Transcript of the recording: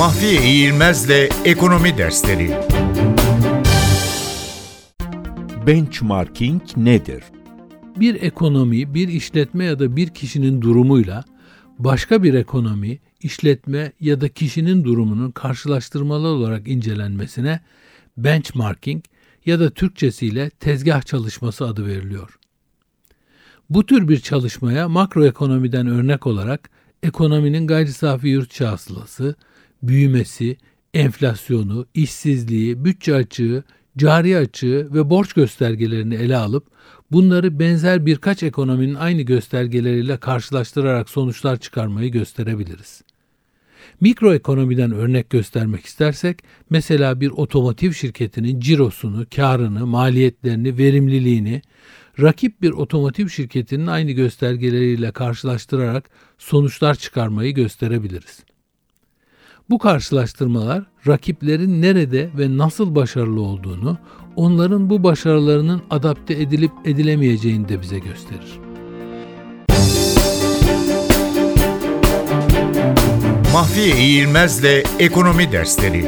Mahfiye İğilmez'le Ekonomi Dersleri Benchmarking nedir? Bir ekonomi, bir işletme ya da bir kişinin durumuyla başka bir ekonomi, işletme ya da kişinin durumunun karşılaştırmalı olarak incelenmesine benchmarking ya da Türkçesiyle tezgah çalışması adı veriliyor. Bu tür bir çalışmaya makroekonomiden örnek olarak ekonominin gayri safi yurt hasılası, büyümesi, enflasyonu, işsizliği, bütçe açığı, cari açığı ve borç göstergelerini ele alıp bunları benzer birkaç ekonominin aynı göstergeleriyle karşılaştırarak sonuçlar çıkarmayı gösterebiliriz. Mikroekonomiden örnek göstermek istersek mesela bir otomotiv şirketinin cirosunu, karını, maliyetlerini, verimliliğini rakip bir otomotiv şirketinin aynı göstergeleriyle karşılaştırarak sonuçlar çıkarmayı gösterebiliriz. Bu karşılaştırmalar rakiplerin nerede ve nasıl başarılı olduğunu, onların bu başarılarının adapte edilip edilemeyeceğini de bize gösterir. Mahfiye İğilmez'le Ekonomi Dersleri